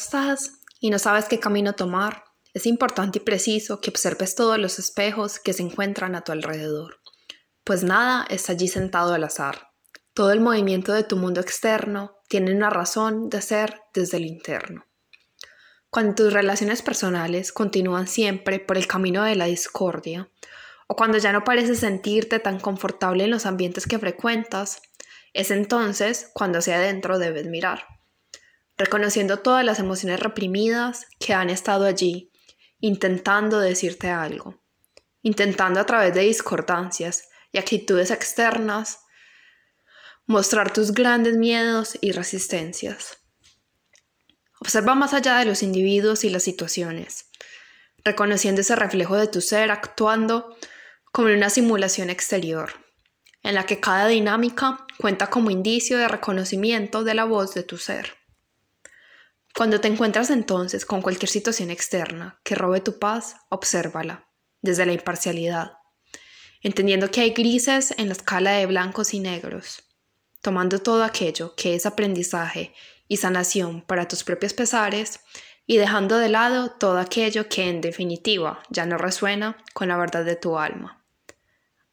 estás y no sabes qué camino tomar, es importante y preciso que observes todos los espejos que se encuentran a tu alrededor, pues nada está allí sentado al azar. Todo el movimiento de tu mundo externo tiene una razón de ser desde el interno. Cuando tus relaciones personales continúan siempre por el camino de la discordia, o cuando ya no pareces sentirte tan confortable en los ambientes que frecuentas, es entonces cuando hacia adentro debes mirar, reconociendo todas las emociones reprimidas que han estado allí, intentando decirte algo, intentando a través de discordancias y actitudes externas mostrar tus grandes miedos y resistencias. Observa más allá de los individuos y las situaciones, reconociendo ese reflejo de tu ser actuando como una simulación exterior, en la que cada dinámica cuenta como indicio de reconocimiento de la voz de tu ser. Cuando te encuentras entonces con cualquier situación externa que robe tu paz, obsérvala desde la imparcialidad, entendiendo que hay grises en la escala de blancos y negros, tomando todo aquello que es aprendizaje y sanación para tus propios pesares y dejando de lado todo aquello que en definitiva ya no resuena con la verdad de tu alma.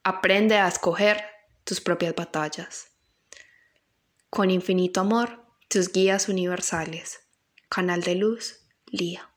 Aprende a escoger tus propias batallas. Con infinito amor, tus guías universales. Canal de Luz, Lía.